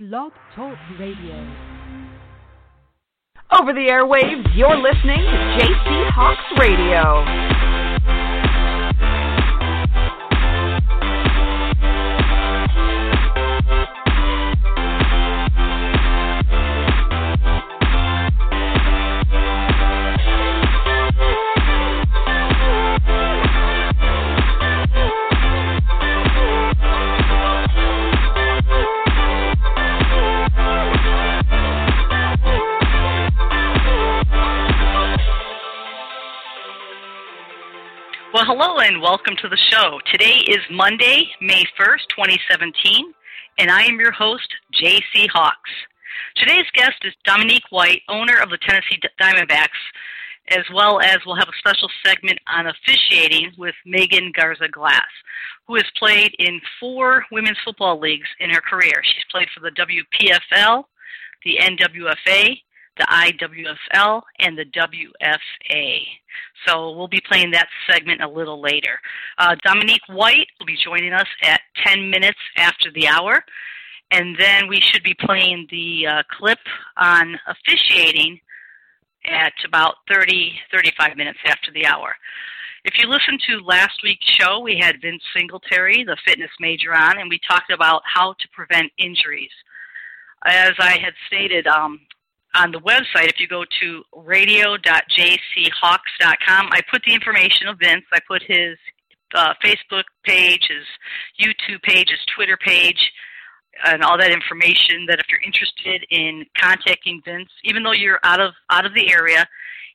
Blog Talk Radio. Over the airwaves, you're listening to JC Hawks Radio. Well, hello and welcome to the show. Today is Monday, May 1st, 2017, and I am your host, J.C. Hawks. Today's guest is Dominique White, owner of the Tennessee Diamondbacks, as well as we'll have a special segment on officiating with Megan Garza Glass, who has played in four women's football leagues in her career. She's played for the WPFL, the NWFA, the IWFL, and the WFA. So we'll be playing that segment a little later. Uh, Dominique White will be joining us at 10 minutes after the hour. And then we should be playing the uh, clip on officiating at about 30, 35 minutes after the hour. If you listened to last week's show, we had Vince Singletary, the fitness major, on, and we talked about how to prevent injuries. As I had stated, um, on the website, if you go to radio.jchawks.com, I put the information of Vince. I put his uh, Facebook page, his YouTube page, his Twitter page, and all that information. That if you're interested in contacting Vince, even though you're out of out of the area,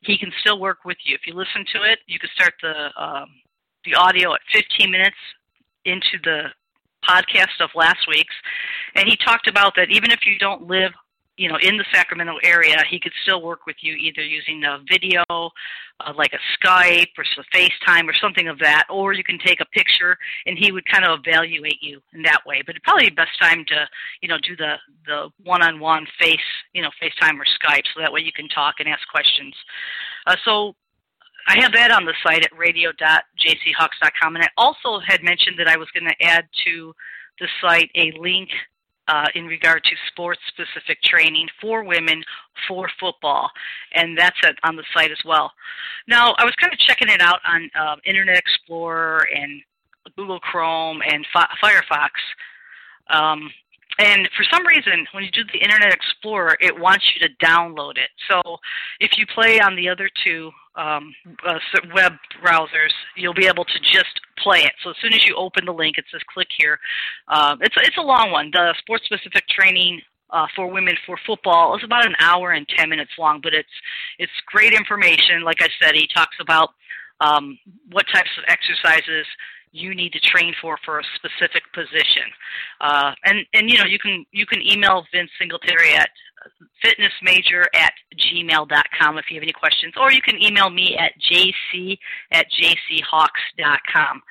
he can still work with you. If you listen to it, you can start the um, the audio at 15 minutes into the podcast of last week's, and he talked about that even if you don't live you know, in the Sacramento area, he could still work with you either using a video, uh, like a Skype or some FaceTime or something of that, or you can take a picture and he would kind of evaluate you in that way. But probably best time to, you know, do the the one-on-one face, you know, FaceTime or Skype, so that way you can talk and ask questions. Uh, so I have that on the site at radio.jchawks.com, and I also had mentioned that I was going to add to the site a link uh, in regard to sports specific training for women for football, and that's at, on the site as well. Now, I was kind of checking it out on uh, Internet Explorer and Google Chrome and Fi- Firefox. Um, and for some reason, when you do the Internet Explorer, it wants you to download it. So if you play on the other two um, uh, web browsers, you'll be able to just play it. So as soon as you open the link, it says click here. Uh, it's it's a long one. The sports specific training uh, for women for football is about an hour and ten minutes long, but it's it's great information. Like I said, he talks about um, what types of exercises you need to train for for a specific position. Uh, and and you know you can you can email Vince Singletary at fitnessmajor at gmail.com if you have any questions, or you can email me at jc at jchawks.com.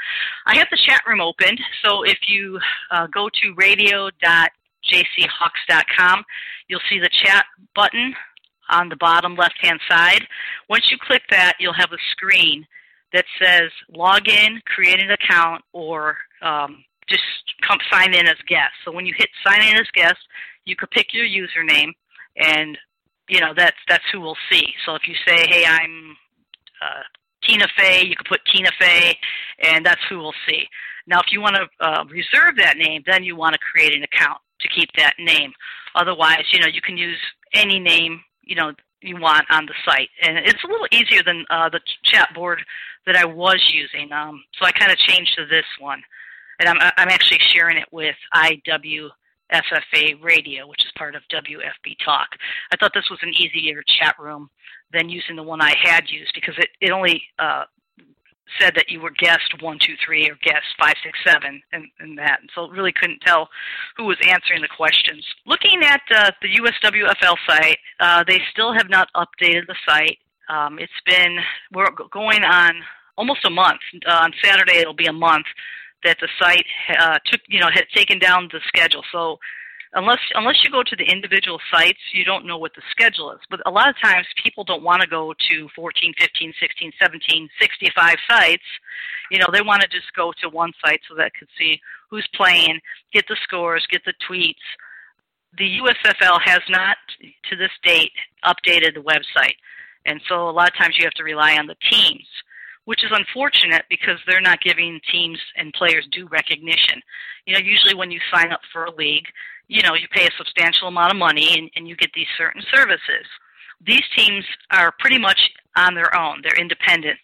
I have the chat room opened, so if you uh, go to radio.jchawks.com, you'll see the chat button on the bottom left hand side. Once you click that, you'll have a screen that says log in, create an account, or um, just come sign in as guest. So when you hit sign in as guest, you could pick your username, and you know that's that's who we'll see. So if you say, "Hey, I'm uh, Tina Fey," you could put Tina Fey, and that's who we'll see. Now, if you want to uh, reserve that name, then you want to create an account to keep that name. Otherwise, you know, you can use any name you know you want on the site, and it's a little easier than uh, the chat board that I was using. Um, so I kind of changed to this one, and I'm I'm actually sharing it with IWFFA Radio, which is part of WFB Talk. I thought this was an easier chat room than using the one I had used because it it only uh, said that you were guest one, two, three, or guest five, six, seven, and, and that. And so really couldn't tell who was answering the questions. Looking at uh, the USWFL site, uh, they still have not updated the site. Um, it's been we're going on almost a month. Uh, on Saturday, it'll be a month that the site uh, took, you know, had taken down the schedule. So unless unless you go to the individual sites, you don't know what the schedule is. But a lot of times people don't want to go to 14, 15, 16, 17, 65 sites. You know, they want to just go to one site so that could see who's playing, get the scores, get the tweets. The USFL has not, to this date, updated the website. And so a lot of times you have to rely on the teams, which is unfortunate because they're not giving teams and players due recognition. You know, usually when you sign up for a league, you know, you pay a substantial amount of money and, and you get these certain services. These teams are pretty much on their own. They're independent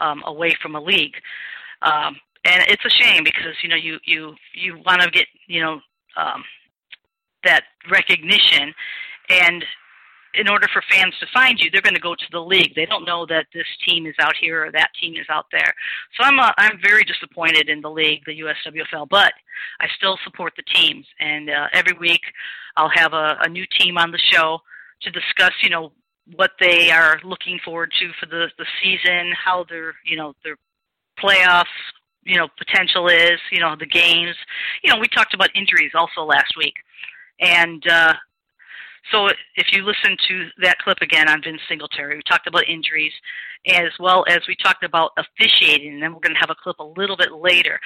um, away from a league. Um, and it's a shame because, you know, you, you, you want to get, you know, um, that recognition and in order for fans to find you, they're going to go to the league. They don't know that this team is out here or that team is out there. So I'm uh, I'm very disappointed in the league, the USWFL, but I still support the teams. And uh, every week, I'll have a, a new team on the show to discuss, you know, what they are looking forward to for the the season, how their you know their playoffs you know potential is, you know the games. You know we talked about injuries also last week, and uh, so if you listen to that clip again on Vince Singletary, we talked about injuries as well as we talked about officiating, and then we're going to have a clip a little bit later.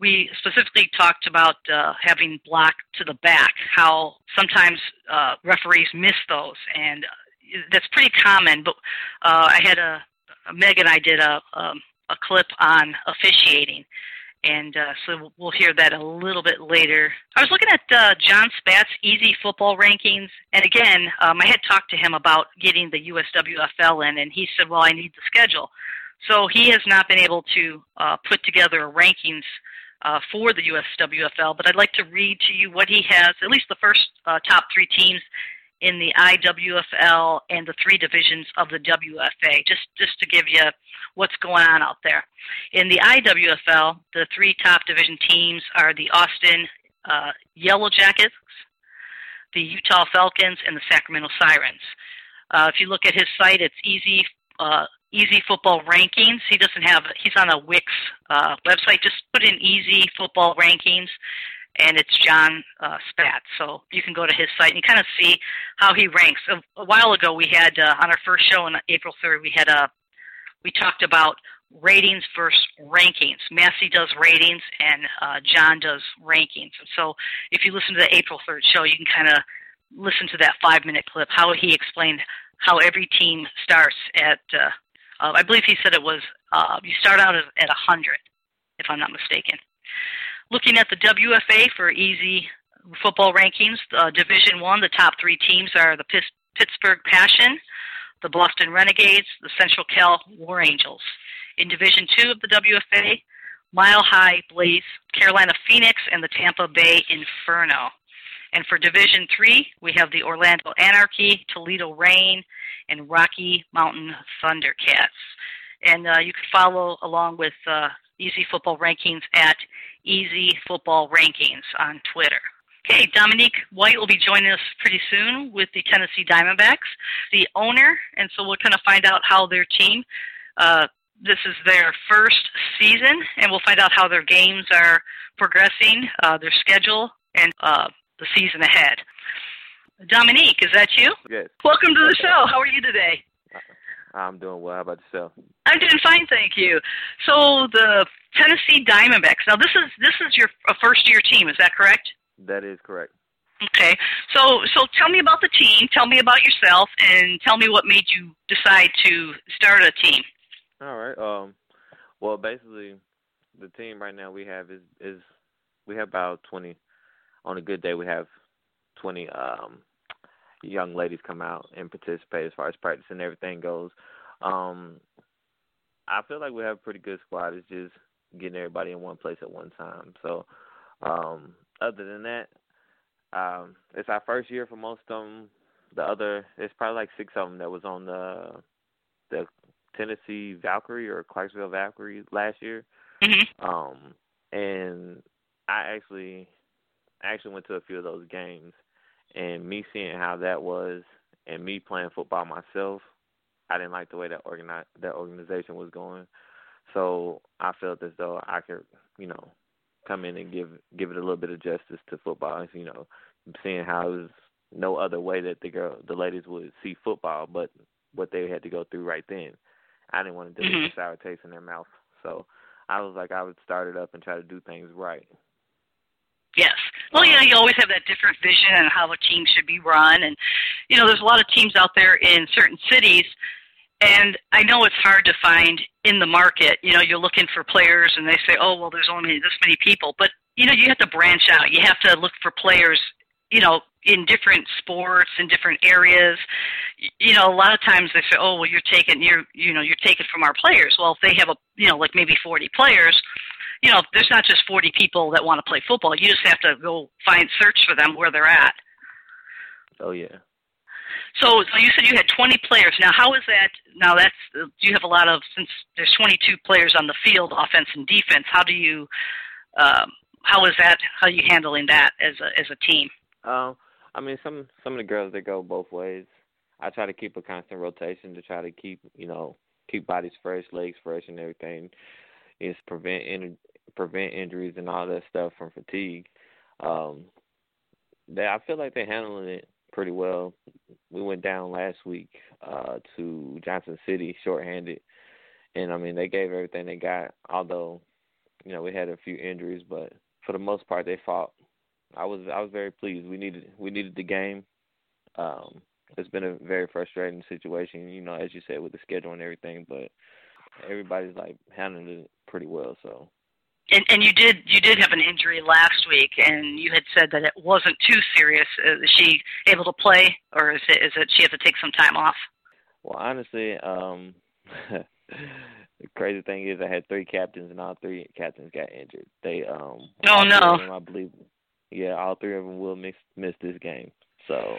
We specifically talked about uh, having block to the back, how sometimes uh, referees miss those, and that's pretty common. But uh, I had a Meg and I did a um, a clip on officiating, and uh, so we'll hear that a little bit later. I was looking at uh, John Spat's Easy Football rankings, and again, um, I had talked to him about getting the USWFL in, and he said, "Well, I need the schedule." So he has not been able to uh, put together rankings uh, for the USWFL, but I'd like to read to you what he has, at least the first uh, top three teams in the IWFL and the three divisions of the WFA, just, just to give you what's going on out there. In the IWFL, the three top division teams are the Austin uh, Yellow Jackets, the Utah Falcons, and the Sacramento Sirens. Uh, if you look at his site, it's easy. Uh, easy football rankings. He doesn't have. He's on a Wix uh, website. Just put in easy football rankings, and it's John uh, Spat. So you can go to his site and you kind of see how he ranks. A, a while ago, we had uh, on our first show on April 3rd, we had a we talked about ratings versus rankings. Massey does ratings and uh, John does rankings. So if you listen to the April 3rd show, you can kind of listen to that five minute clip how he explained how every team starts at. Uh, uh, I believe he said it was uh, you start out at, at 100, if I'm not mistaken. Looking at the WFA for easy football rankings, uh, Division One, the top three teams are the Pittsburgh Passion, the Boston Renegades, the Central Cal War Angels. In Division Two of the WFA, Mile High Blaze, Carolina Phoenix, and the Tampa Bay Inferno. And for Division Three, we have the Orlando Anarchy, Toledo Reign, and Rocky Mountain Thundercats. And uh, you can follow along with uh, Easy Football Rankings at Easy Football Rankings on Twitter. Okay, Dominique White will be joining us pretty soon with the Tennessee Diamondbacks, the owner, and so we'll kind of find out how their team. Uh, this is their first season, and we'll find out how their games are progressing, uh, their schedule, and uh, the season ahead. Dominique, is that you? Yes. Welcome to the show. How are you today? I'm doing well. How about yourself? I'm doing fine, thank you. So the Tennessee Diamondbacks. Now this is this is your first year team, is that correct? That is correct. Okay. So so tell me about the team, tell me about yourself and tell me what made you decide to start a team. All right. Um well basically the team right now we have is is we have about 20 on a good day we have 20 um young ladies come out and participate as far as practice and everything goes. Um, I feel like we have a pretty good squad. It's just getting everybody in one place at one time. So, um, other than that, um, it's our first year for most of them. The other, it's probably like six of them that was on the the Tennessee Valkyrie or Clarksville Valkyrie last year. Mm-hmm. Um, and I actually I actually went to a few of those games, and me seeing how that was, and me playing football myself, I didn't like the way that organize that organization was going. So I felt as though I could, you know, come in and give give it a little bit of justice to football. You know, seeing how it was no other way that the girl, the ladies would see football, but what they had to go through right then. I didn't want to do Mhm. a sour taste in their mouth, so I was like, I would start it up and try to do things right. Yes. Well, know, you always have that different vision on how a team should be run, and you know, there's a lot of teams out there in certain cities, and I know it's hard to find in the market. You know, you're looking for players, and they say, oh, well, there's only this many people, but you know, you have to branch out. You have to look for players, you know, in different sports in different areas. You know, a lot of times they say, oh, well, you're taking, you're, you know, you're taking from our players. Well, if they have a, you know, like maybe 40 players you know, there's not just 40 people that want to play football. You just have to go find search for them where they're at. Oh yeah. So, so you said you had 20 players. Now, how is that? Now, that's you have a lot of since there's 22 players on the field, offense and defense. How do you, um, how is that? How are you handling that as a as a team? Um, I mean, some some of the girls they go both ways. I try to keep a constant rotation to try to keep you know keep bodies fresh, legs fresh, and everything. Is prevent in, prevent injuries and all that stuff from fatigue. Um, they I feel like they're handling it pretty well. We went down last week uh, to Johnson City shorthanded, and I mean they gave everything they got. Although you know we had a few injuries, but for the most part they fought I was I was very pleased. We needed we needed the game. Um, it's been a very frustrating situation, you know, as you said with the schedule and everything, but everybody's like handling it pretty well. So And, and you did you did have an injury last week, and you had said that it wasn't too serious. Uh, Is she able to play, or is it is it she have to take some time off? well, honestly, um, the crazy thing is I had three captains and all three captains got injured. They um Oh, no. them, I believe yeah, all three of them will miss miss this game. So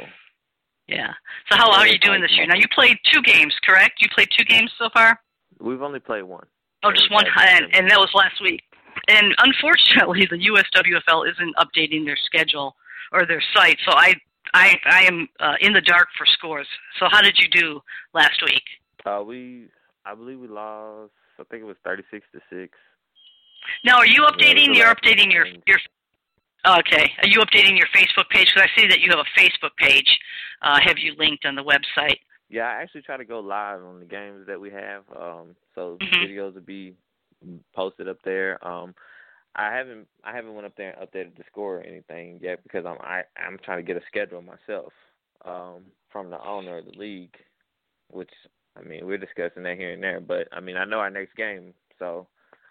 Yeah. So how, how are you doing this year? Now you played two games, correct? You played two games so far. we've only played one. Oh, just one, and, and that was last week. And unfortunately, the USWFL isn't updating their schedule or their site, so I I I am uh, in the dark for scores. So how did you do last week? Uh we I believe we lost I think it was thirty six to six. Now, are you updating? the You're updating your your. Okay, are you updating your Facebook page? Because I see that you have a Facebook page. Uh, have you linked on the website? Yeah, I actually try to go live on the games that we have. Um, so Mhm. videos will be posted up there. Um, I haven't I haven't went up there and updated the score or anything yet because I'm I I'm trying to get a schedule myself um, from the owner of the league, which I mean we're discussing that here and there. But I mean I know our next game, so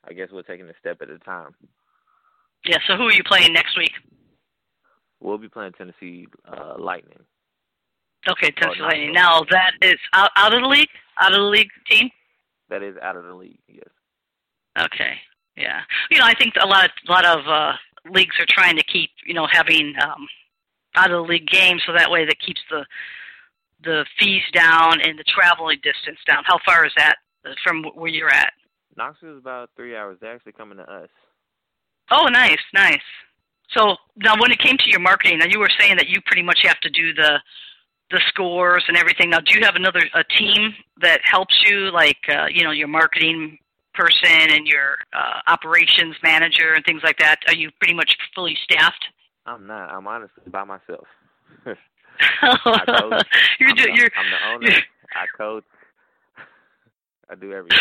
I guess we're taking a step at a time. Yeah. So who are you playing next week? We'll be playing Tennessee uh, Lightning. Okay, Tennessee Lightning. Now that is out out of the league. Out of the league team. That is out of the league. Yes. Okay. Yeah. You know, I think a lot of a lot of uh, leagues are trying to keep you know having um, out of the league games so that way that keeps the the fees down and the traveling distance down. How far is that uh, from where you're at? Knoxville is about three hours. They're actually coming to us. Oh, nice, nice. So now, when it came to your marketing, now you were saying that you pretty much have to do the the scores and everything. Now, do you have another a team that helps you, like uh, you know, your marketing person and your uh, operations manager and things like that? Are you pretty much fully staffed? I'm not. I'm honestly by myself. coach. you're I'm, do, the, you're. I'm the owner. I coach. I do everything.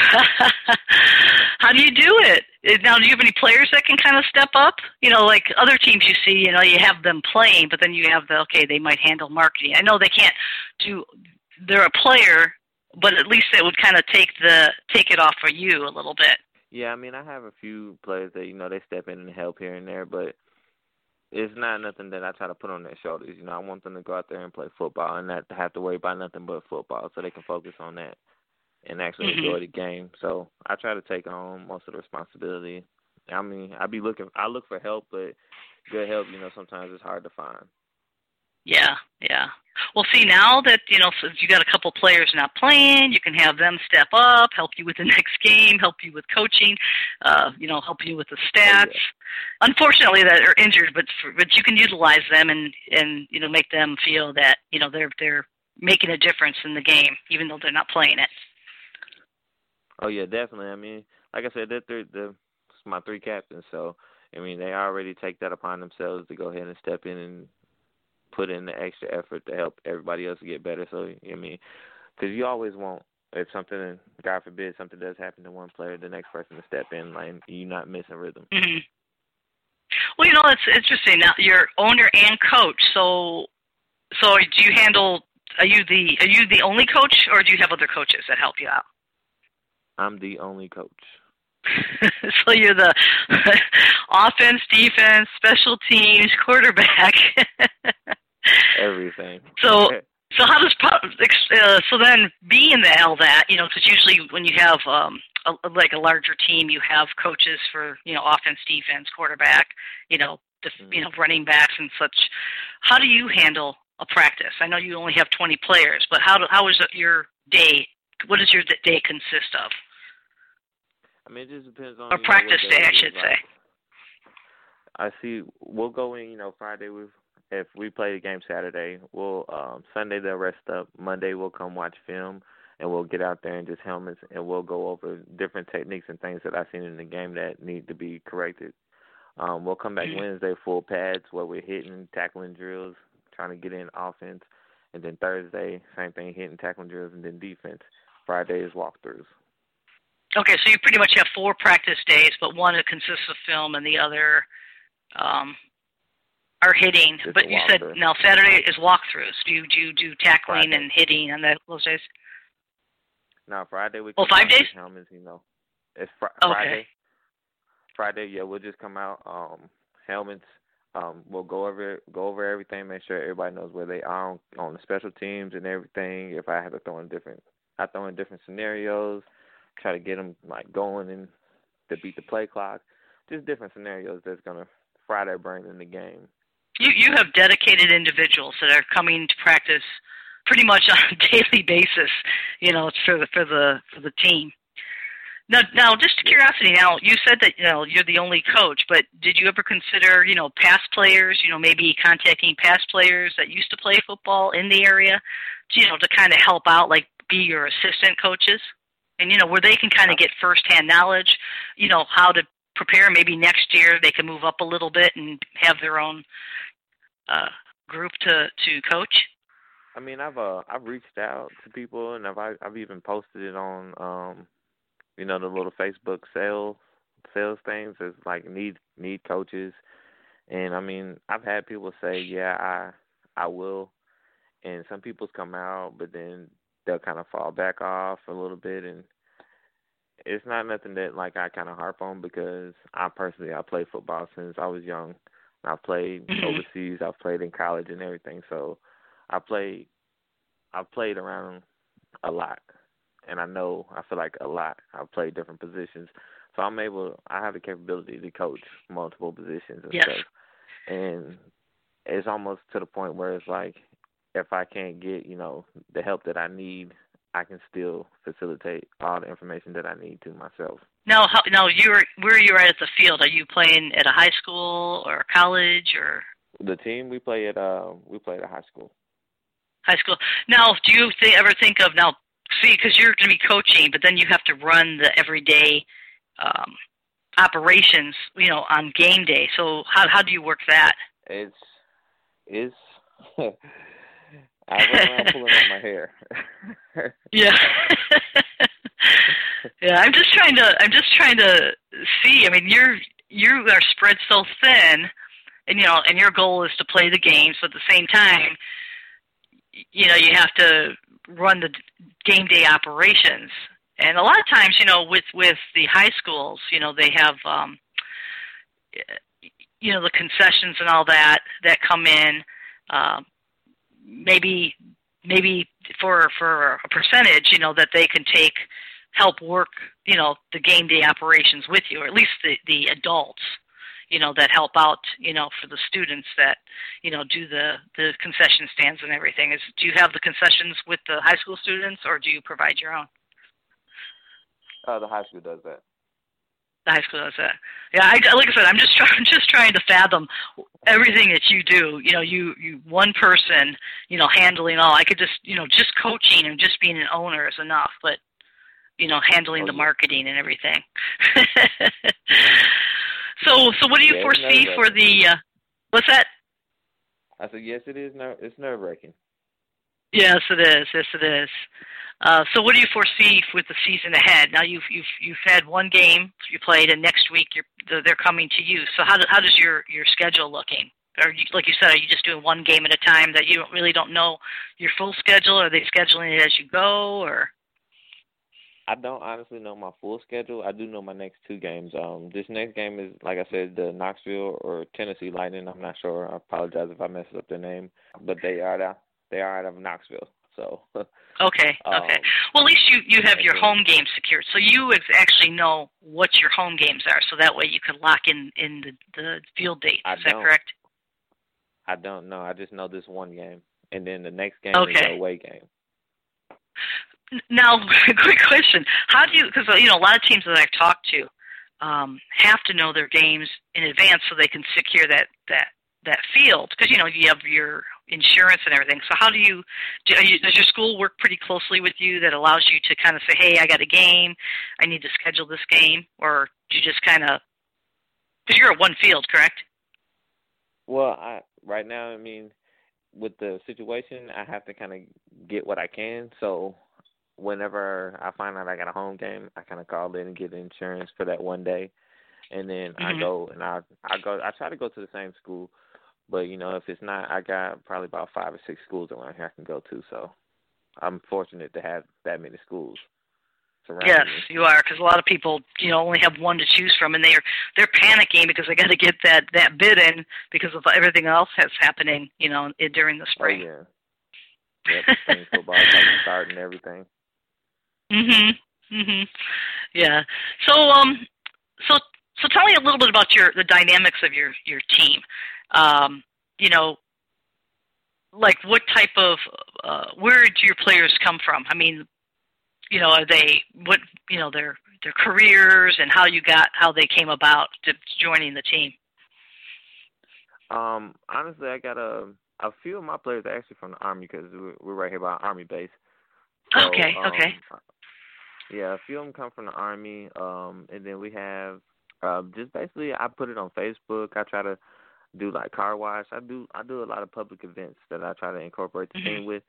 How do you do it? Now, do you have any players that can kind of step up? You know, like other teams you see, you know, you have them playing, but then you have the okay, they might handle marketing. I know they can't do. They're a player, but at least it would kind of take the take it off for you a little bit. yeah, I mean, I have a few players that you know they step in and help here and there, but it's not nothing that I try to put on their shoulders. You know, I want them to go out there and play football and not have to worry about nothing but football, so they can focus on that and actually Mhm. enjoy the game. So I try to take on most of the responsibility. I mean, I be looking. I look for help, but good help, you know, sometimes it's hard to find. Yeah, yeah. Well, see now that you know, since you got a couple players not playing, you can have them step up, help you with the next game, help you with coaching, uh, you know, help you with the stats. Oh, yeah. Unfortunately, that are injured, but for, but you can utilize them and and you know make them feel that you know they're they're making a difference in the game, even though they're not playing it. Oh yeah, definitely. I mean, like I said, they're, they're, they're my three captains, so I mean they already take that upon themselves to go ahead and step in and put in the extra effort to help everybody else get better. So I mean, because you always want if something, God forbid, something does happen to one player, the next person to step in, like you're not missing rhythm. Mm-hmm. Well, you know, it's interesting. Now you're owner and coach, so so do you handle? Are you the are you the only coach, or do you have other coaches that help you out? I'm the only coach. so you're the offense, defense, special teams, quarterback. Everything. So, so how does uh, so then being the L that you know because usually when you have um a, like a larger team, you have coaches for you know offense, defense, quarterback, you know, the, mm-hmm. you know running backs and such. How do you handle a practice? I know you only have 20 players, but how do, how is your day? What does your day consist of? I mean, it just depends on. a practice know, day, I should like. say. I see. We'll go in. You know, Friday we if we play the game Saturday, we'll um Sunday they'll rest up. Monday we'll come watch film and we'll get out there and just helmets and we'll go over different techniques and things that I've seen in the game that need to be corrected. Um, we'll come back mm-hmm. Wednesday full pads where we're hitting, tackling drills, trying to get in offense, and then Thursday same thing, hitting, tackling drills, and then defense. Friday is walkthroughs. Okay, so you pretty much have four practice days, but one consists of film and the other um, are hitting. It's but you said now Saturday is walkthroughs. Do you do you do tackling Friday. and hitting on that those days? No, Friday we. Oh, five days. Helmets, you know, it's fr- okay. Friday. Friday, yeah, we'll just come out. Um, helmets. Um, we'll go over go over everything. Make sure everybody knows where they are on, on the special teams and everything. If I have to throw in different, I throw in different scenarios try to get them like going and to beat the play clock. Just different scenarios that's gonna fry their brain in the game. You you have dedicated individuals that are coming to practice pretty much on a daily basis. You know, for the for the for the team. Now, now, just curiosity. Now, you said that you know you're the only coach, but did you ever consider you know past players? You know, maybe contacting past players that used to play football in the area, you know, to kind of help out, like be your assistant coaches and you know where they can kind of get firsthand knowledge, you know how to prepare. Maybe next year they can move up a little bit and have their own uh, group to to coach. I mean, I've uh I've reached out to people and I've I've even posted it on um you know the little Facebook sales sales things as like need need coaches, and I mean I've had people say yeah I I will, and some people's come out but then they'll kind of fall back off a little bit and it's not nothing that like I kind of harp on because I personally I played football since I was young. I played mm-hmm. overseas. I've played in college and everything. So I played. I've played around a lot, and I know I feel like a lot. I've played different positions, so I'm able. I have the capability to coach multiple positions and yes. stuff. And it's almost to the point where it's like if I can't get, you know, the help that I need, I can still facilitate all the information that I need to myself. Now, how, now you're where are you at the field? Are you playing at a high school or college or? The team we play at uh we play at a high school. High school. Now, do you th- ever think of now? See, because you're going to be coaching, but then you have to run the everyday um, operations, you know, on game day. So how how do you work that? It's it's I run around pulling out my hair. yeah. yeah, I'm just trying to I'm just trying to see. I mean, you're you are spread so thin, and you know, and your goal is to play the games, but at the same time, you know, you have to run the game day operations. And a lot of times, you know, with with the high schools, you know, they have um you know, the concessions and all that that come in. Um maybe maybe for for a percentage, you know, that they can take help work, you know, the game day operations with you, or at least the the adults, you know, that help out, you know, for the students that, you know, do the the concession stands and everything. Is do you have the concessions with the high school students, or do you provide your own? Uh, the high school does that. The high school does that. Yeah, I, like I said, I'm just trying, just trying to fathom everything that you do. You know, you you one person, you know, handling all. I could just, you know, just coaching and just being an owner is enough, but you know, handling the marketing and everything. so, so what do you Yeah, foresee for the? Uh, what's that? I said, yes, it is. Ner- it's nerve wracking. Yes, it is. Yes, it is. Uh, so, what do you foresee with the season ahead? Now, you've you've you've had one game you played, and next week you're they're- they're coming to you. So, how do, how does your your schedule looking? Or you, like you said, are you just doing one game at a time that you don't really don't know your full schedule? Are they scheduling it as you go, or? I don't honestly know my full schedule. I do know my next two games. Um, this next game is, like I said, the Knoxville or Tennessee Lightning. I'm not sure. I apologize if I messed up their name, but they are out. They are out of Knoxville. So Okay, Um, okay. Well, at least you you have your home game secured, so you actually know what your home games are. So that way you can lock in in the the field dates. I Is that don't. correct? I don't know. I just know this one game, and then the next game is Okay. the away game. Now, quick question: How do you? Because you know, a lot of teams that I've talked to um, have to know their games in advance so they can secure that that that field. Because you know, you have your insurance and everything. So, how do you? Do, you does your school work pretty closely with you that allows you to kind of say, "Hey, I got a game. I need to schedule this game," or do you just kind of? Because you're at one field, correct? Well, I right now, I mean, with the situation, I have to kind of get what I can. So, whenever I find out I got a home game, I kind of call in and get insurance for that one day, and then I Mhm. go and I I go I try to go to the same school, but you know if it's not, I got probably about five or six schools around here I can go to. So, I'm fortunate to have that many schools Yes, me. you are, because a lot of people, you know, only have one to choose from, and they're they're panicking because they got to get that that bid in because of everything else that's happening, you know, during the spring. Oh spring. yeah. Yep, spring football is about to start and everything. Mhm. Mhm. Yeah. So um, so so tell me a little bit about your the dynamics of your your team. Um, you know, like what type of uh, where do your players come from? I mean, you know, are they what you know their their careers and how you got how they came about to joining the team. Um, honestly, I got a a few of my players are actually from the army because we're, we're right here by Army base. So, Okay, okay. Um, Yeah, a few of them come from the army. Um, and then we have uh, just basically I put it on Facebook. I try to do like car wash. I do I do a lot of public events that I try to incorporate the team with,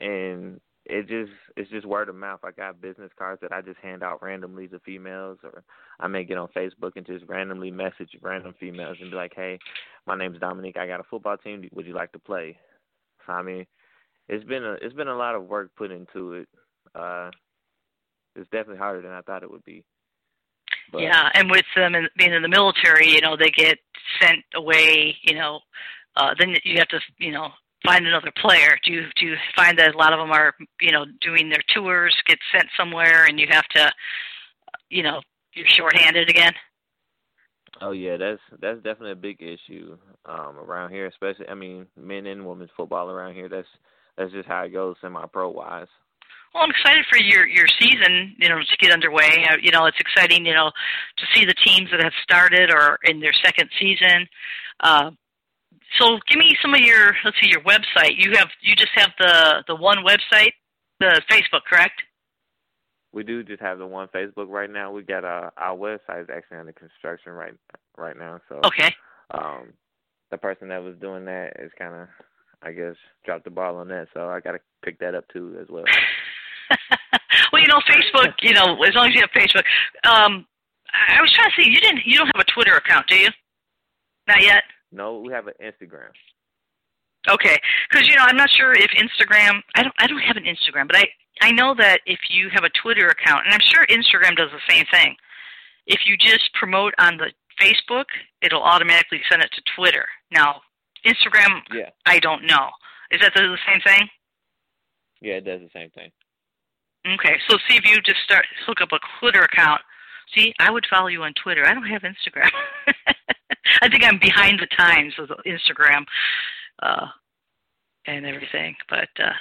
and it just it's just word of mouth. I got business cards that I just hand out randomly to females, or I may get on Facebook and just randomly message random females and be like, "Hey, my name's Dominique. I got a football team. Would you like to play?" So I mean, it's been a it's been a lot of work put into it. Uh, it's definitely harder than I thought it would be. But, yeah, and with them in, being in the military, you know, they get sent away. You know, uh, then you have to, you know, find another player. Do you do you find that a lot of them are, you know, doing their tours, get sent somewhere, and you have to, you know, you're shorthanded again? Oh yeah, that's that's definitely a big issue um around here, especially I mean, men and women's football around here. That's that's just how it goes semi pro wise. Well, I'm excited for your your season, you know, to get underway. Uh, You know, it's exciting, you know, to see the teams that have started or in their second season. Uh, so, give me some of your let's see your website. You have you just have the the one website, the Facebook, correct? We do just have the one Facebook right now. We got uh, our website is actually under construction right right now. So Okay. um the person that was doing that is kind of I guess dropped the ball on that. So I got to pick that up too as well. well, you know, Facebook. You know, as long as you have Facebook. Um, I was trying to see. You didn't. You don't have a Twitter account, do you? Not yet. No, we have an Instagram. Okay, because you know, I'm not sure if Instagram. I don't. I don't have an Instagram, but I I know that if you have a Twitter account, and I'm sure Instagram does the same thing. If you just promote on the Facebook, it'll automatically send it to Twitter. Now, Instagram, Yeah. I don't know. Is that the same thing? Yeah, it does the same thing. Okay, so see if you just start hook up a Twitter account. See, I would follow you on Twitter. I don't have Instagram. I think I'm behind the times with Instagram uh, and everything. But uh,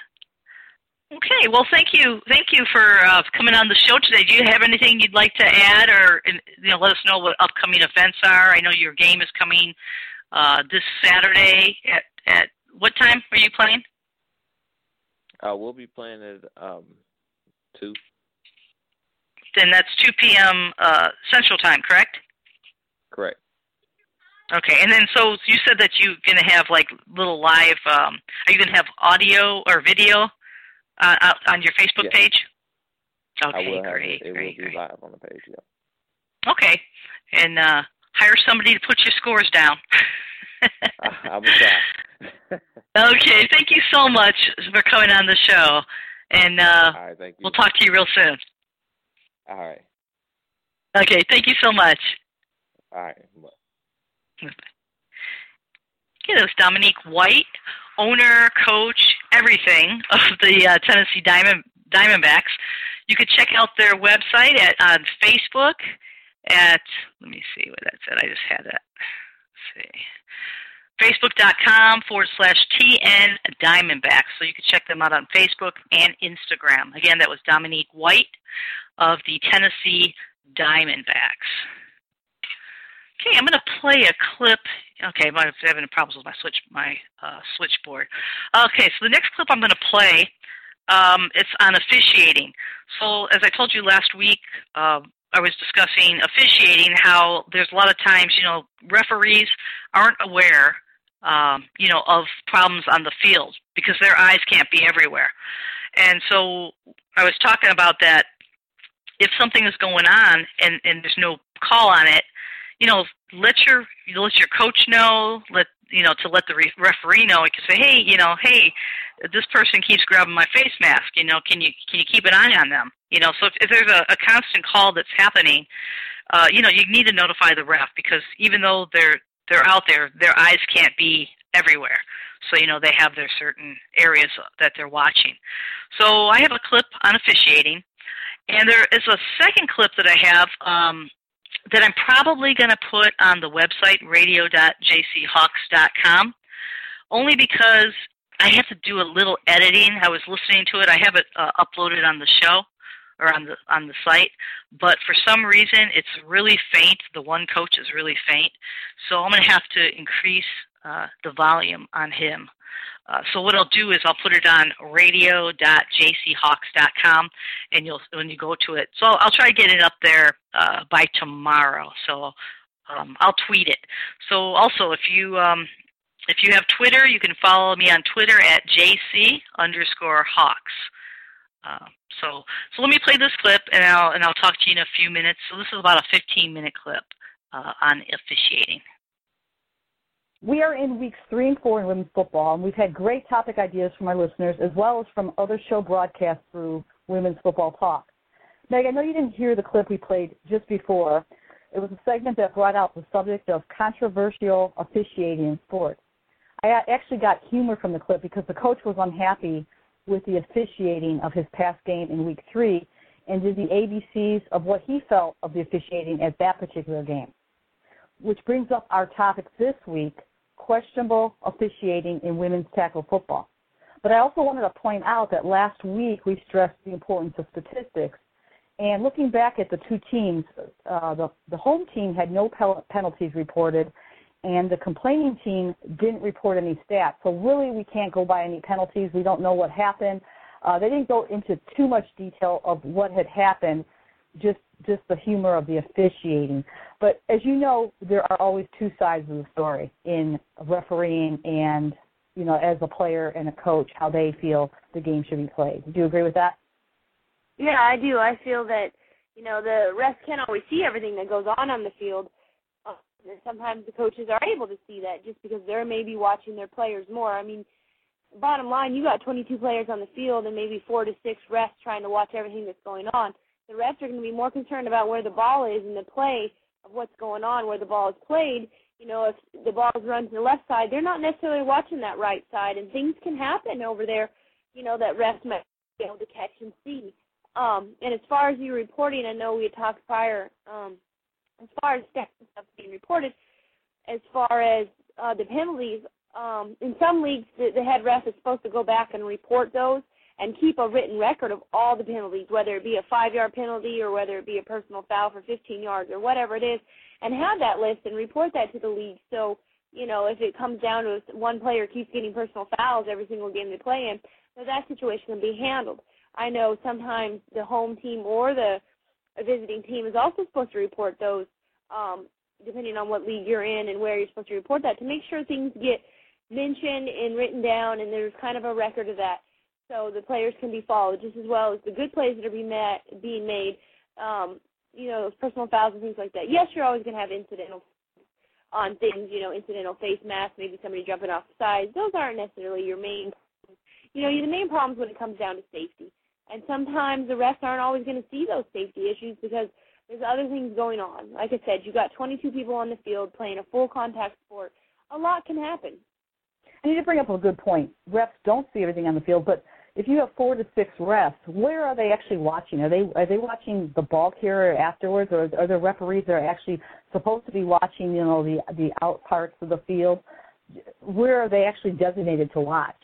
okay, well, thank you, thank you for uh, coming on the show today. Do you have anything you'd like to add, or you know, let us know what upcoming events are? I know your game is coming uh, this Saturday at at what time are you playing? Uh, we'll be playing at um, two. Then that's two p.m. Uh, Central Time, correct? Correct. Okay, and then so you said that you're going to have like little live. Um, are you going to have audio or video uh, on your Facebook yes. page? Okay, great, have, it great, will be great. live on the page. Yeah. Okay, and uh, hire somebody to put your scores down. I, I will try. okay, thank you so much for coming on the show, and uh, All right, thank you. we'll talk to you real soon. All right. Okay, thank you so much. All right. Bye. Okay, that was Dominique White, owner, coach, everything of the uh, Tennessee Diamond Diamondbacks. You could check out their website at on Facebook at let me see what that said. I just had that. Let's see. Facebook.com forward slash TN Diamondbacks. So you can check them out on Facebook and Instagram. Again, that was Dominique White of the Tennessee Diamondbacks. Okay, I'm going to play a clip. Okay, I'm having problems with my switch my uh, switchboard. Okay, so the next clip I'm going to play, um, it's on officiating. So as I told you last week, uh, I was discussing officiating. How there's a lot of times, you know, referees aren't aware, um, you know, of problems on the field because their eyes can't be everywhere. And so I was talking about that. If something is going on and, and there's no call on it, you know, let your let your coach know, let you know, to let the re- referee know. You can say, hey, you know, hey, this person keeps grabbing my face mask. You know, can you can you keep an eye on them? You know, so if, if there's a, a constant call that's happening, uh, you know, you need to notify the ref because even though they're they're out there, their eyes can't be everywhere. So you know they have their certain areas that they're watching. So I have a clip on officiating, and there is a second clip that I have. Um, that I'm probably going to put on the website radio.jchawks.com only because I have to do a little editing. I was listening to it. I have it uh, uploaded on the show or on the on the site, but for some reason it's really faint. The one coach is really faint, so I'm going to have to increase uh, the volume on him. Uh, so what I'll do is I'll put it on radio.jchawks.com, and you'll when you go to it. So I'll try to get it up there uh, by tomorrow. So um, I'll tweet it. So also, if you um, if you have Twitter, you can follow me on Twitter at jc underscore hawks. Uh, so so let me play this clip, and I'll and I'll talk to you in a few minutes. So this is about a 15 minute clip uh, on officiating. We are in weeks three and four in women's football, and we've had great topic ideas from our listeners as well as from other show broadcasts through Women's Football Talk. Meg, I know you didn't hear the clip we played just before. It was a segment that brought out the subject of controversial officiating in sports. I actually got humor from the clip because the coach was unhappy with the officiating of his past game in week three and did the ABCs of what he felt of the officiating at that particular game. Which brings up our topic this week questionable officiating in women's tackle football. But I also wanted to point out that last week we stressed the importance of statistics. And looking back at the two teams, uh, the, the home team had no penalties reported, and the complaining team didn't report any stats. So really, we can't go by any penalties. We don't know what happened. Uh, they didn't go into too much detail of what had happened, just just the humor of the officiating. But as you know, there are always two sides of the story in refereeing and you know as a player and a coach how they feel the game should be played. Do you agree with that? Yeah, I do. I feel that you know the refs can't always see everything that goes on on the field. And sometimes the coaches are able to see that just because they're maybe watching their players more. I mean, bottom line, you got 22 players on the field and maybe four to six refs trying to watch everything that's going on. The refs are going to be more concerned about where the ball is and the play of what's going on, where the ball is played. You know, if the ball is run to the left side, they're not necessarily watching that right side, and things can happen over there. You know, that refs might be able to catch and see. Um, and as far as you reporting, I know we had talked prior. Um, as far as stats and stuff being reported, as far as uh, the penalties, um, in some leagues, the, the head ref is supposed to go back and report those and keep a written record of all the penalties, whether it be a five yard penalty or whether it be a personal foul for 15 yards or whatever it is, and have that list and report that to the league. So, you know, if it comes down to one player keeps getting personal fouls every single game they play in, so that situation can be handled. I know sometimes the home team or the visiting team is also supposed to report those, um, depending on what league you're in and where you're supposed to report that, to make sure things get mentioned and written down, and there's kind of a record of that so the players can be followed just as well as the good plays that are being being made. Um, you know, personal fouls and things like that. Yes, you're always going to have incidental on things. You know, incidental face masks, maybe somebody jumping off the sides. Those aren't necessarily your main. You know, the main problems when it comes down to safety. And sometimes the refs aren't always going to see those safety issues because there's other things going on. Like I said, you got 22 people on the field playing a full contact sport. A lot can happen. I need to bring up a good point. Refs don't see everything on the field, but if you have four to six refs, where are they actually watching? Are they are they watching the ball carrier afterwards, or are there referees that are actually supposed to be watching, you know, the the out parts of the field? Where are they actually designated to watch?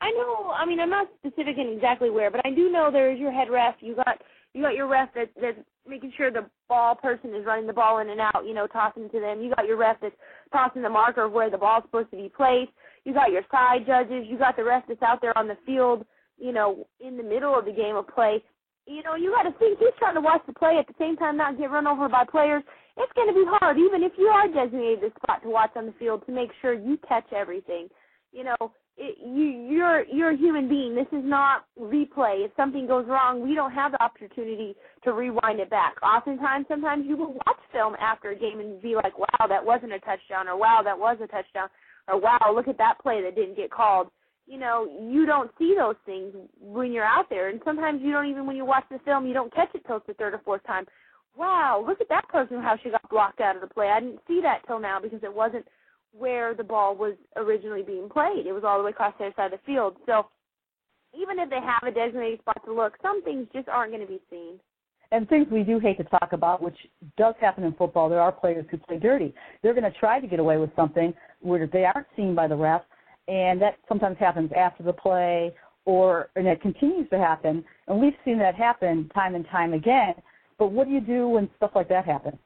I know. I mean, I'm not specific in exactly where, but I do know there's your head ref. You got you got your ref that that's making sure the ball person is running the ball in and out. You know, tossing to them. You got your ref that's tossing the marker of where the ball's supposed to be placed you got your side judges, you got the rest that's out there on the field, you know, in the middle of the game of play. You know, you got to think he's trying to watch the play at the same time, not get run over by players. It's going to be hard, even if you are designated the spot to watch on the field, to make sure you catch everything. You know, it, you you're you're a human being. This is not replay. If something goes wrong, we don't have the opportunity to rewind it back. Oftentimes, sometimes you will watch film after a game and be like, "Wow, that wasn't a touchdown," or "Wow, that was a touchdown." or wow, look at that play that didn't get called. You know, you don't see those things when you're out there, and sometimes you don't even when you watch the film, you don't catch it till it's the third or fourth time. Wow, look at that person how she got blocked out of the play. I didn't see that till now because it wasn't where the ball was originally being played. It was all the way across the other side of the field. So even if they have a designated spot to look, some things just aren't going to be seen and things we do hate to talk about, which does happen in football. There are players who play dirty. They're going to try to get away with something where they aren't seen by the ref, and that sometimes happens after the play, or and it continues to happen. And we've seen that happen time and time again. But what do you do when stuff like that happens?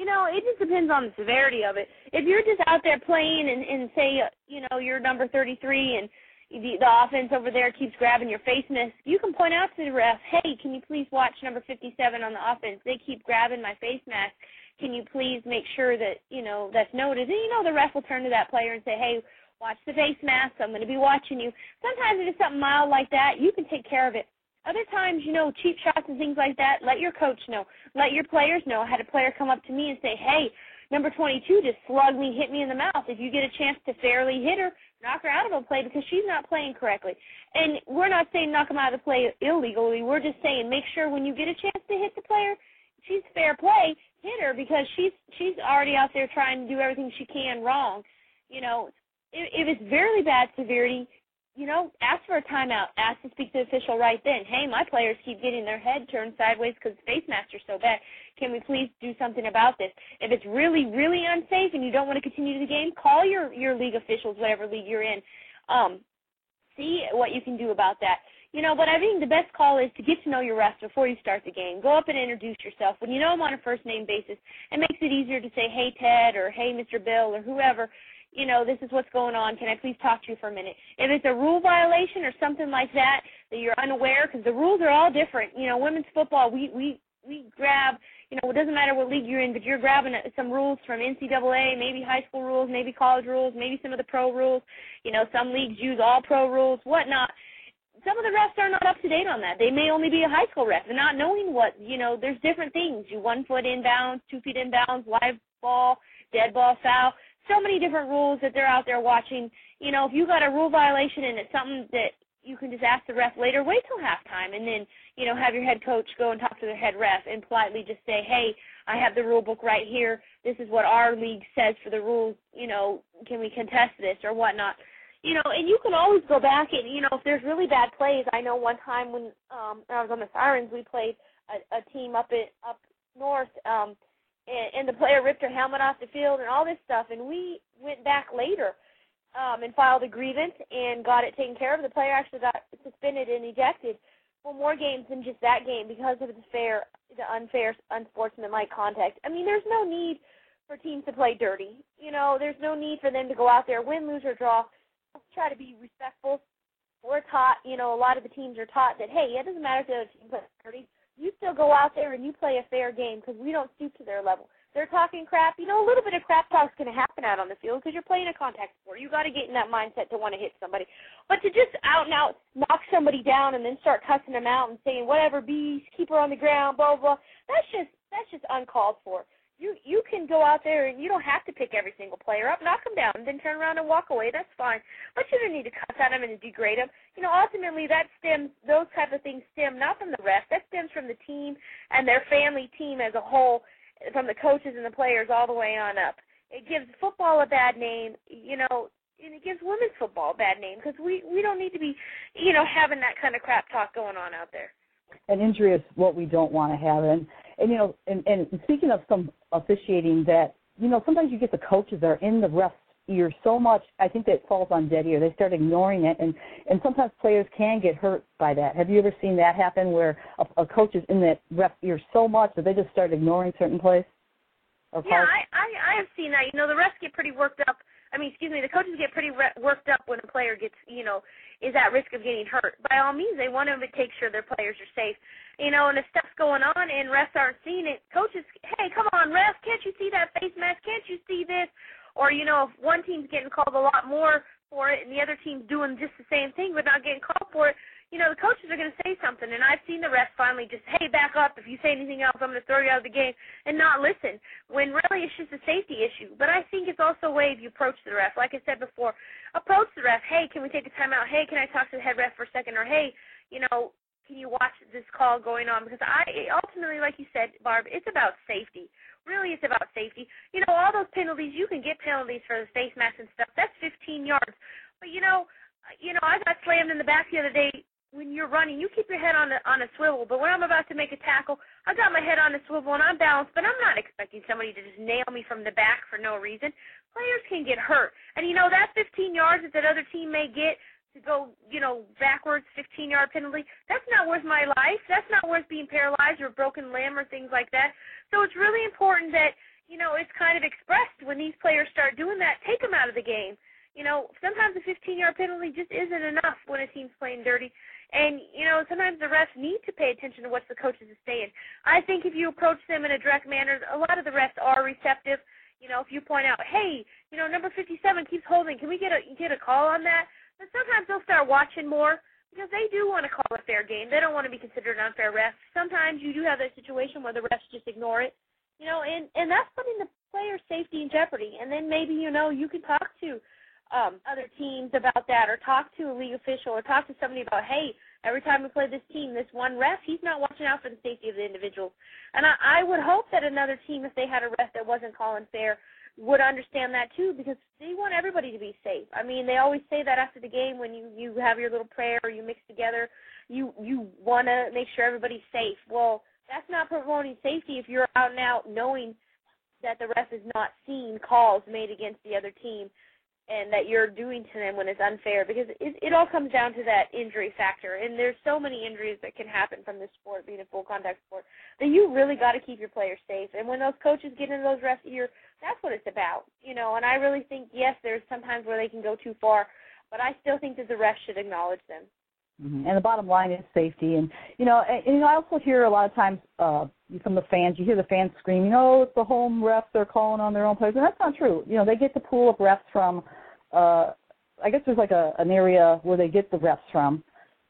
You know, it just depends on the severity of it. If you're just out there playing and, and say, you know, you're number 33 and the, the offense over there keeps grabbing your face mask, you can point out to the ref, hey, can you please watch number 57 on the offense? They keep grabbing my face mask. Can you please make sure that, you know, that's noted? And, you know, the ref will turn to that player and say, hey, watch the face mask. I'm going to be watching you. Sometimes it is something mild like that. You can take care of it. Other times, you know, cheap shots and things like that, let your coach know. Let your players know. I had a player come up to me and say, hey, number 22 just slugged me, hit me in the mouth. If you get a chance to fairly hit her, knock her out of a play because she's not playing correctly. And we're not saying knock them out of the play illegally. We're just saying make sure when you get a chance to hit the player, she's fair play, hit her because she's she's already out there trying to do everything she can wrong. You know, if, if it's very bad severity, you know, ask for a timeout. Ask to speak to the official right then. Hey, my players keep getting their head turned sideways because face mask are so bad. Can we please do something about this? If it's really, really unsafe and you don't want to continue the game, call your your league officials, whatever league you're in. Um, see what you can do about that. You know, but I think the best call is to get to know your refs before you start the game. Go up and introduce yourself. When you know them on a first name basis, it makes it easier to say, "Hey Ted" or "Hey Mr. Bill" or whoever you know, this is what's going on. Can I please talk to you for a minute? If it's a rule violation or something like that that you're unaware, because the rules are all different. You know, women's football, we we we grab. You know, it doesn't matter what league you're in, but you're grabbing uh, some rules from NCAA, maybe high school rules, maybe college rules, maybe some of the pro rules. You know, some leagues use all pro rules, whatnot. Some of the refs are not up to date on that. They may only be a high school ref, and not knowing what you know. There's different things. You one foot inbounds, two feet inbounds, live ball, dead ball, foul so many different rules that they're out there watching. You know, if you got a rule violation and it's something that you can just ask the ref later, wait till halftime and then, you know, have your head coach go and talk to the head ref and politely just say, Hey, I have the rule book right here. This is what our league says for the rules, you know, can we contest this or whatnot? You know, and you can always go back and, you know, if there's really bad plays, I know one time when um I was on the Sirens we played a, a team up at up north, um and, and the player ripped her helmet off the field and all this stuff. And we went back later um, and filed a grievance and got it taken care of. The player actually got suspended and ejected for more games than just that game because of the fair, the unfair, unsportsmanlike contact. I mean, there's no need for teams to play dirty. You know, there's no need for them to go out there, win, lose, or draw. Try to be respectful. We're taught, you know, a lot of the teams are taught that, hey, it doesn't matter if the other team plays dirty. You still go out there and you play a fair game because we don't stoop to their level they're talking crap. You know, a little bit of crap talk's going to happen out on the field because you're playing a contact sport. You got to get in that mindset to want to hit somebody. But to just out and out knock somebody down and then start cussing them out and saying whatever, bees, keep her on the ground, blah blah. That's just that's just uncalled for. You you can go out there and you don't have to pick every single player up, knock them down, then turn around and walk away. That's fine. But you don't need to cuss at them and degrade them. You know, ultimately that stems those type of things stem not from the ref. That stems from the team and their family team as a whole from the coaches and the players all the way on up. It gives football a bad name, you know, and it gives women's football a bad name because we we don't need to be, you know, having that kind of crap talk going on out there. And injury is what we don't want to have, and and you know, and and speaking of some officiating, that you know, sometimes you get the coaches that are in the refs ear so much. I think that falls on dead ear. They start ignoring it, and and sometimes players can get hurt by that. Have you ever seen that happen where a, a coach is in that ref ear so much that they just start ignoring certain plays? Or yeah, I, I I have seen that. You know, the refs get pretty worked up. I mean, excuse me, the coaches get pretty re- worked up when a player gets, you know, is at risk of getting hurt. By all means, they want to take sure their players are safe. You know, and if stuff's going on and refs aren't seeing it, coaches, hey, come on, refs, can't you see that face mask? Can't you see this? Or, you know, if one team's getting called a lot more for it and the other team's doing just the same thing but not getting called for it, you know, the coaches are going to say something. And I've seen the refs finally just, hey, back up. If you say anything else, I'm going to throw you out of the game and not listen. When really it's just a safety issue. But I think it's also a way if you approach the ref. Like I said before, approach the ref. Hey, can we take a timeout? Hey, can I talk to the head ref for a second? Or hey, you know, can you watch this call going on? Because I ultimately, like you said, Barb, it's about safety. Really, it's about safety. You know, all those penalties, you can get penalties for the face mask and stuff. That's 15 yards. But you know, you know, I got slammed in the back the other day when you're running, you keep your head on a on a swivel. But when I'm about to make a tackle, I got my head on a swivel and I'm balanced. But I'm not expecting somebody to just nail me from the back for no reason. Players can get hurt, and you know that 15 yards that that other team may get to go, you know, backwards, 15 yard penalty. That's not worth my life. That's not worth being paralyzed or broken limb or things like that. So it's really important that you know it's kind of expressed when these players start doing that. Take them out of the game. You know, sometimes a 15 yard penalty just isn't enough when a team's playing dirty. And, you know, sometimes the refs need to pay attention to what the coaches are saying. I think if you approach them in a direct manner, a lot of the refs are receptive. You know, if you point out, hey, you know, number 57 keeps holding, can we get a get a call on that? But sometimes they'll start watching more because they do want to call a fair game. They don't want to be considered an unfair ref. Sometimes you do have that situation where the refs just ignore it. You know, and and that's putting the player's safety in jeopardy. And then maybe you know you can talk to um, other teams about that, or talk to a league official, or talk to somebody about, hey, every time we play this team, this one ref, he's not watching out for the safety of the individuals. And I, I would hope that another team, if they had a ref that wasn't calling fair, would understand that too, because they want everybody to be safe. I mean, they always say that after the game when you you have your little prayer, or you mix together, you you want to make sure everybody's safe. Well, that's not promoting safety if you're out and out knowing that the ref is not seeing calls made against the other team and that you're doing to them when it's unfair because it, it all comes down to that injury factor and there's so many injuries that can happen from this sport being a full contact sport that you really got to keep your players safe and when those coaches get into those refs ear that's what it's about you know and i really think yes there's sometimes where they can go too far but i still think that the refs should acknowledge them Mm-hmm. And the bottom line is safety. And you know, and, and you know, I also hear a lot of times uh, from the fans. You hear the fans screaming, "Oh, it's the home refs! They're calling on their own players," and that's not true. You know, they get to pull up refs from. Uh, I guess there's like a an area where they get the refs from,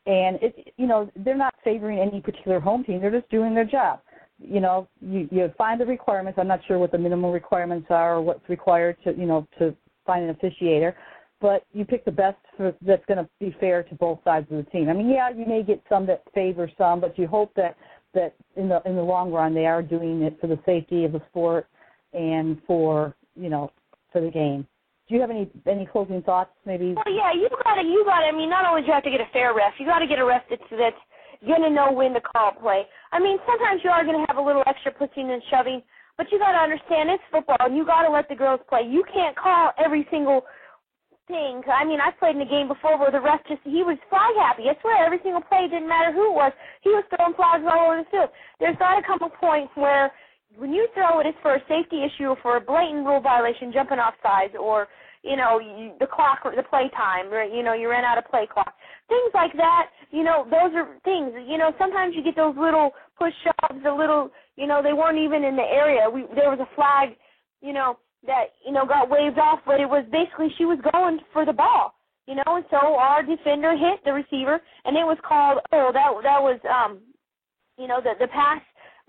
and it you know they're not favoring any particular home team. They're just doing their job. You know, you you find the requirements. I'm not sure what the minimum requirements are or what's required to you know to find an officiator but you pick the best for, that's going to be fair to both sides of the team. I mean, yeah, you may get some that favor some, but you hope that that in the in the long run they are doing it for the safety of the sport and for you know for the game. Do you have any any closing thoughts, maybe? Well, yeah, you got to you got. I mean, not only do you have to get a fair ref, you got to get a ref that's that's to know when to call play. I mean, sometimes you are to have a little extra pushing and shoving, But you got to understand it's football, and you got to let the girls play. You can't call every single thing. I mean, I played in a game before where the ref just he was flag happy. I swear, every single play didn't matter who it was. He was throwing flags all over the field. There's got to come a point where when you throw it, it's for a safety issue, or for a blatant rule violation, jumping off sides, or you know you, the clock, the play time, right? You know you ran out of play clock, things like that. You know those are things. You know sometimes you get those little push shoves, the little, you know they weren't even in the area. We there was a flag, you know that you know got waved off, but it was basically she was going for the ball, you know, and so our defender hit the receiver, and it was called oh that that was um, you know the the pass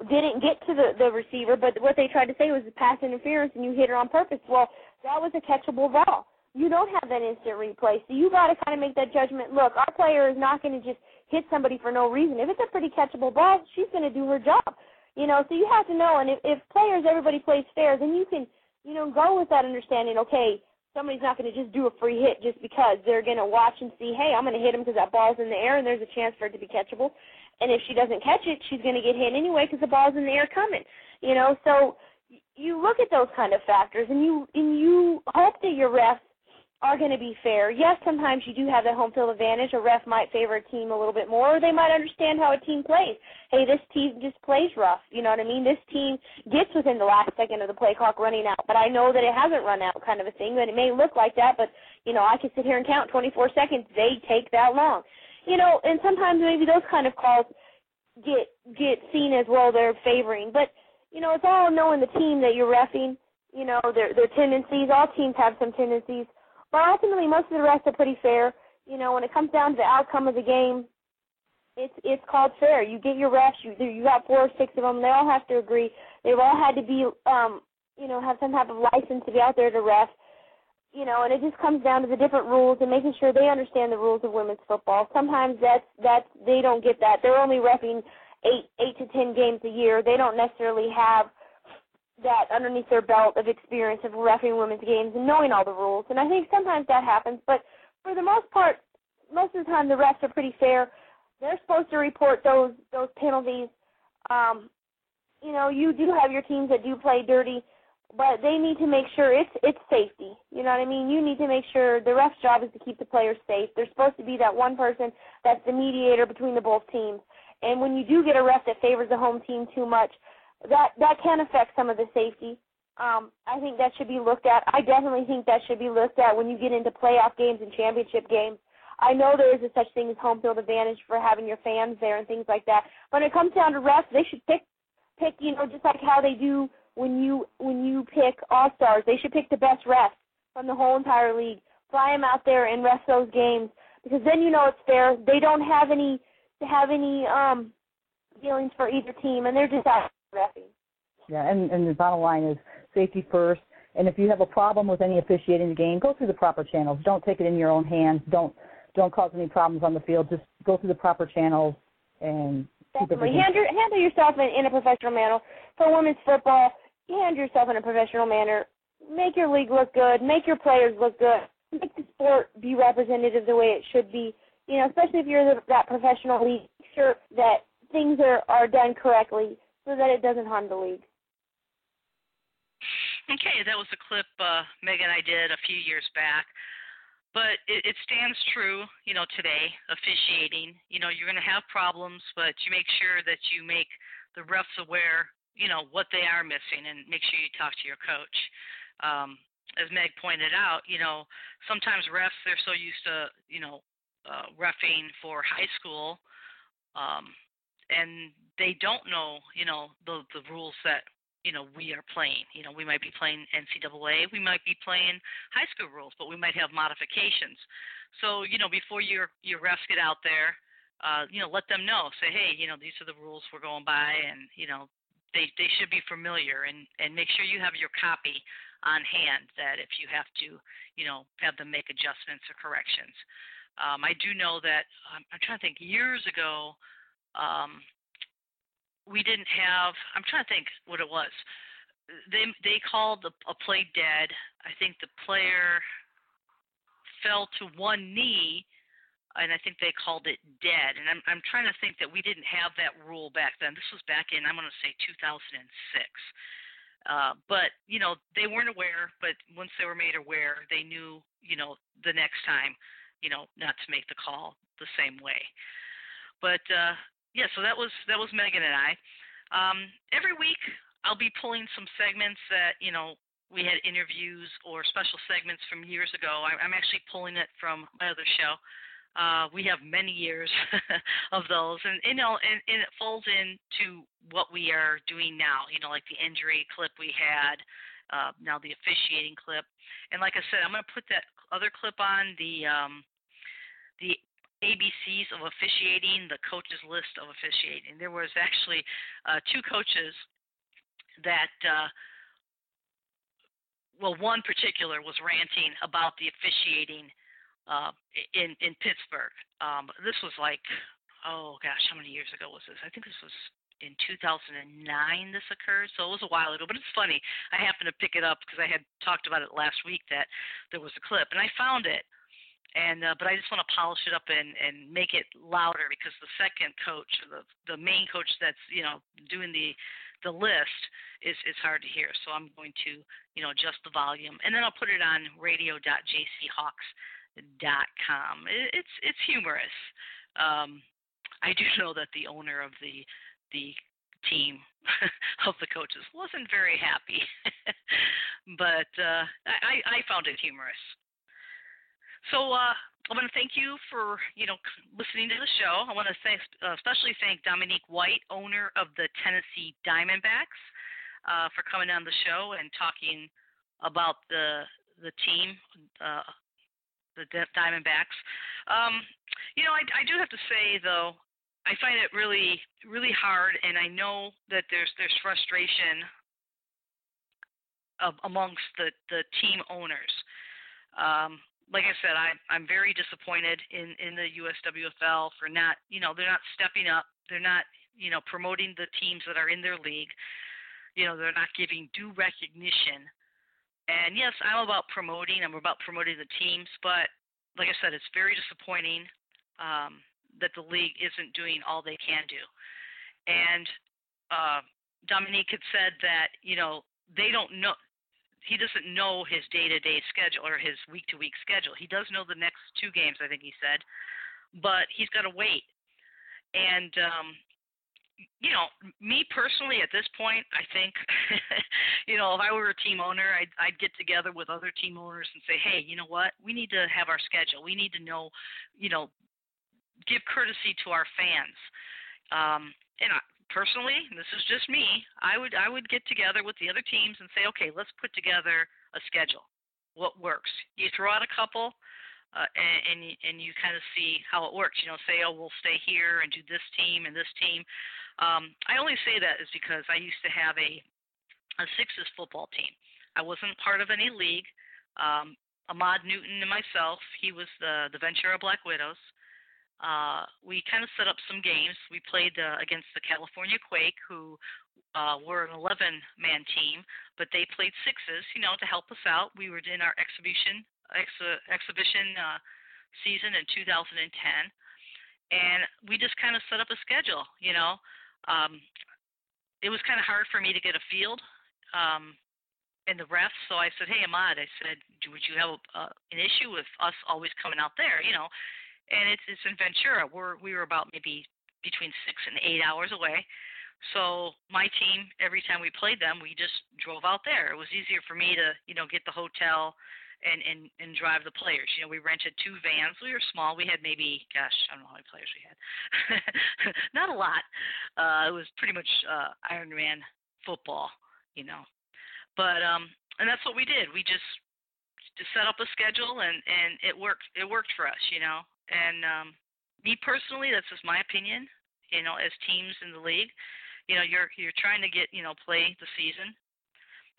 didn't get to the the receiver, but what they tried to say was pass interference, and you hit her on purpose. Well, that was a catchable ball. You don't have that instant replay, so you got to kind of make that judgment. Look, our player is not going to just hit somebody for no reason. If it's a pretty catchable ball, she's going to do her job. You know, so you have to know. And if, if players, everybody plays fair, then you can you know, go with that understanding. Okay, somebody's not going to just do a free hit just because they're going to watch and see. Hey, I'm going to hit him because that ball's in the air and there's a chance for it to be catchable. And if she doesn't catch it, she's going to get hit anyway because the ball's in the air coming. You know, so you look at those kind of factors and you and you hope that your refs are going to be fair. Yes, sometimes you do have that home field advantage. A ref might favor a team a little bit more, or they might understand how a team plays. Hey, this team just plays rough. You know what I mean? This team gets within the last second of the play clock running out, but I know that it hasn't run out, kind of a thing. That it may look like that, but you know, I can sit here and count 24 seconds. They take that long. You know, and sometimes maybe those kind of calls get get seen as well. They're favoring, but you know, it's all knowing the team that you're refing. You know, their their tendencies. All teams have some tendencies but ultimately, most of the rest are pretty fair. You know, when it comes down to the outcome of the game, it's it's called fair. You get your refs. You you got four or six of them. They all have to agree. They've all had to be, um, you know, have some type of license to be out there to ref. You know, and it just comes down to the different rules and making sure they understand the rules of women's football. Sometimes that's that's they don't get that. They're only refing eight eight to ten games a year. They don't necessarily have that underneath their belt of experience of refereeing women's games and knowing all the rules. And I think sometimes that happens, but for the most part, most of the time the refs are pretty fair. They're supposed to report those those penalties. Um, you know, you do have your teams that do play dirty, but they need to make sure it's it's safety. You know what I mean? You need to make sure the ref's job is to keep the players safe. There's supposed to be that one person that's the mediator between the both teams. And when you do get a ref that favors the home team too much, that that can affect some of the safety. Um, I think that should be looked at. I definitely think that should be looked at when you get into playoff games and championship games. I know there is a such thing as home field advantage for having your fans there and things like that. When it comes down to refs, they should pick pick you know just like how they do when you when you pick all stars. They should pick the best refs from the whole entire league. Fly them out there and ref those games because then you know it's fair. They don't have any have any um feelings for either team and they're just out yeah, and, and the bottom line is safety first. And if you have a problem with any officiating the game, go through the proper channels. Don't take it in your own hands. Don't don't cause any problems on the field. Just go through the proper channels and Definitely. Handle, handle yourself in, in a professional manner. For women's football, handle yourself in a professional manner. Make your league look good. Make your players look good. Make the sport be representative the way it should be. You know, especially if you're the, that professional league, make sure that things are, are done correctly so that it doesn't harm the league. Okay, that was a clip uh, Megan and I did a few years back. But it, it stands true, you know, today, officiating. You know, you're going to have problems, but you make sure that you make the refs aware, you know, what they are missing and make sure you talk to your coach. Um, as Meg pointed out, you know, sometimes refs, they're so used to, you know, uh, refing for high school um, and they don't know, you know, the the rules that you know we are playing. You know, we might be playing NCAA, we might be playing high school rules, but we might have modifications. So you know, before your your refs get out there, uh, you know, let them know. Say, hey, you know, these are the rules we're going by, and you know, they they should be familiar, and and make sure you have your copy on hand. That if you have to, you know, have them make adjustments or corrections. Um, I do know that um, I'm trying to think. Years ago, um, we didn't have. I'm trying to think what it was. They they called a, a play dead. I think the player fell to one knee, and I think they called it dead. And I'm I'm trying to think that we didn't have that rule back then. This was back in I'm going to say 2006. Uh, but you know they weren't aware. But once they were made aware, they knew you know the next time, you know, not to make the call the same way. But uh, yeah, so that was that was Megan and I. Um, every week I'll be pulling some segments that you know we had interviews or special segments from years ago. I'm actually pulling it from my other show. Uh, we have many years of those, and you know, and, and it falls into what we are doing now. You know, like the injury clip we had, uh, now the officiating clip, and like I said, I'm going to put that other clip on the um, the ABCs of officiating, the coaches list of officiating. There was actually uh, two coaches that. Uh, well, one particular was ranting about the officiating uh, in in Pittsburgh. Um, this was like, oh gosh, how many years ago was this? I think this was in 2009 this occurred, so it was a while ago. But it's funny. I happened to pick it up because I had talked about it last week that there was a clip, and I found it. And uh, but I just want to polish it up and and make it louder because the second coach, the the main coach that's you know doing the the list is is hard to hear. So I'm going to you know adjust the volume, and then I'll put it on radio.jchawks dot com. It's it's humorous. Um, I do know that the owner of the the team of the coaches wasn't very happy, but uh, I, I found it humorous. So uh, I want to thank you for you know listening to the show. I want to thank, uh, especially thank Dominique White, owner of the Tennessee Diamondbacks, uh, for coming on the show and talking about the the team, uh, the Diamondbacks. Um, you know, I, I do have to say though, I find it really, really hard, and I know that there's there's frustration amongst the the team owners. Um, like I said, I, I'm very disappointed in in the USWFL for not, you know, they're not stepping up. They're not, you know, promoting the teams that are in their league. You know, they're not giving due recognition and yes, I'm about promoting. I'm about promoting the teams, but like I said, it's very disappointing um, that the league isn't doing all they can do. And uh, Dominique had said that you know they don't know. He doesn't know his day-to-day schedule or his week-to-week schedule. He does know the next two games, I think he said, but he's got to wait. And um, you know, me personally at this point, I think, you know, if I were a team owner, I'd, I'd get together with other team owners and say, hey, you know what, we need to have our schedule. We need to know, you know, give courtesy to our fans. Um, and personally, this is just me. I would I would get together with the other teams and say, okay, let's put together a schedule. What works? You throw out a couple uh, and and and you kind of see how it works. You know, say, oh, we'll stay here and do this team and this team. Um, I only say that is because I used to have a a sixes football team. I wasn't part of any league. Um, Ahmad Newton and myself, he was the the Ventura Black Widows. Uh, we kind of set up some games. We played uh, against the California Quake, who uh, were an 11-man team, but they played sixes, you know, to help us out. We were in our exhibition ex- exhibition uh, season in 2010, and we just kind of set up a schedule. You know, um, it was kind of hard for me to get a field um, in the refs, so I said, "Hey, Ahmad," I said, "Would you have a, uh, an issue with us always coming out there?" You know, and it's it's in Ventura. We're we were about maybe between six and eight hours away. So my team, every time we played them, we just drove out there. It was easier for me to, you know, get the hotel, and and and drive the players. You know, we rented two vans. We were small. We had maybe, gosh, I don't know how many players we had. Not a lot. Uh, it was pretty much uh, Ironman football, you know. But um, and that's what we did. We just just set up a schedule, and and it worked. It worked for us, you know. And um, me personally, that's just my opinion. You know, as teams in the league, you know, you're you're trying to get you know play the season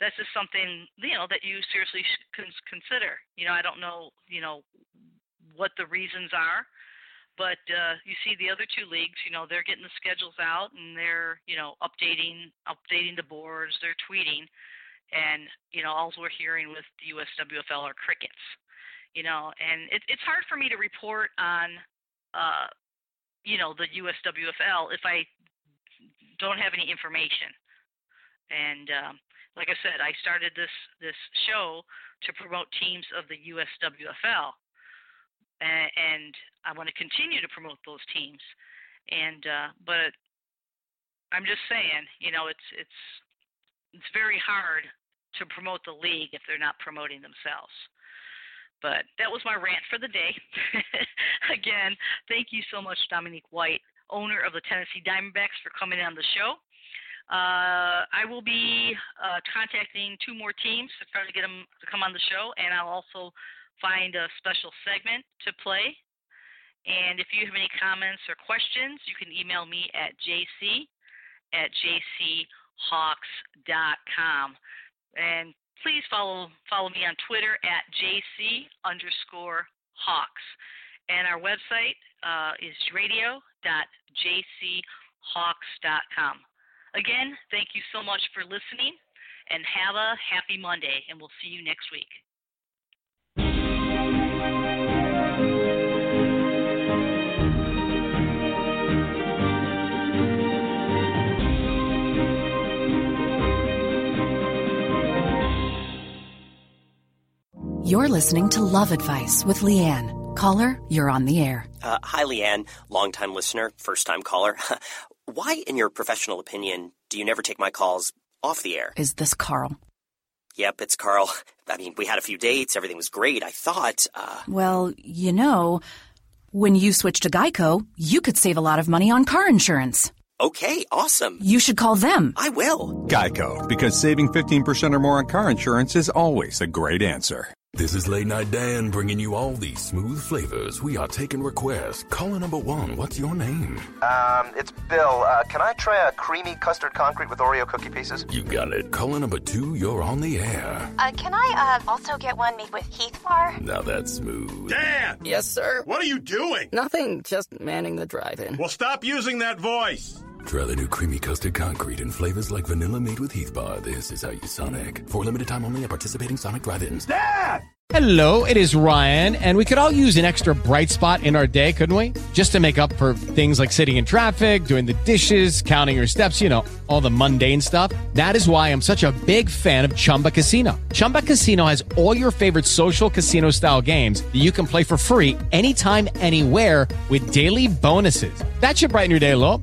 that's just something you know that you seriously should consider. You know, I don't know, you know, what the reasons are, but uh, you see the other two leagues, you know, they're getting the schedules out and they're, you know, updating updating the boards, they're tweeting, and you know, all we're hearing with the USWFL are crickets. You know, and it, it's hard for me to report on, uh, you know, the USWFL if I don't have any information. And um, like I said, I started this this show to promote teams of the USWFL, and, and I want to continue to promote those teams. And uh, but I'm just saying, you know, it's it's it's very hard to promote the league if they're not promoting themselves. But that was my rant for the day. Again, thank you so much, Dominique White, owner of the Tennessee Diamondbacks, for coming on the show. Uh, I will be uh, contacting two more teams to try to get them to come on the show, and I'll also find a special segment to play. And if you have any comments or questions, you can email me at jc at jchawks.com. And please follow follow me on Twitter at jc underscore hawks. And our website uh, is radio.jchawks.com. Again, thank you so much for listening and have a happy Monday, and we'll see you next week. You're listening to Love Advice with Leanne. Caller, you're on the air. Uh, hi, Leanne, longtime listener, first time caller. Why, in your professional opinion, do you never take my calls off the air? Is this Carl? Yep, it's Carl. I mean, we had a few dates, everything was great. I thought, uh. Well, you know, when you switch to Geico, you could save a lot of money on car insurance. Okay, awesome. You should call them. I will. Geico, because saving 15% or more on car insurance is always a great answer. This is Late Night Dan bringing you all these smooth flavors. We are taking requests. Caller number one, what's your name? Um, it's Bill. Uh, can I try a creamy custard concrete with Oreo cookie pieces? You got it. Caller number two, you're on the air. Uh, can I uh, also get one made with Heath Bar? Now that's smooth. Dan! Yes, sir? What are you doing? Nothing, just manning the drive-in. Well, stop using that voice. Try the new creamy custard concrete in flavors like vanilla made with Heath Bar. This is how you Sonic. For limited time only at participating Sonic drive-ins. Hello, it is Ryan, and we could all use an extra bright spot in our day, couldn't we? Just to make up for things like sitting in traffic, doing the dishes, counting your steps, you know, all the mundane stuff. That is why I'm such a big fan of Chumba Casino. Chumba Casino has all your favorite social casino style games that you can play for free anytime, anywhere with daily bonuses. That should brighten your day a little.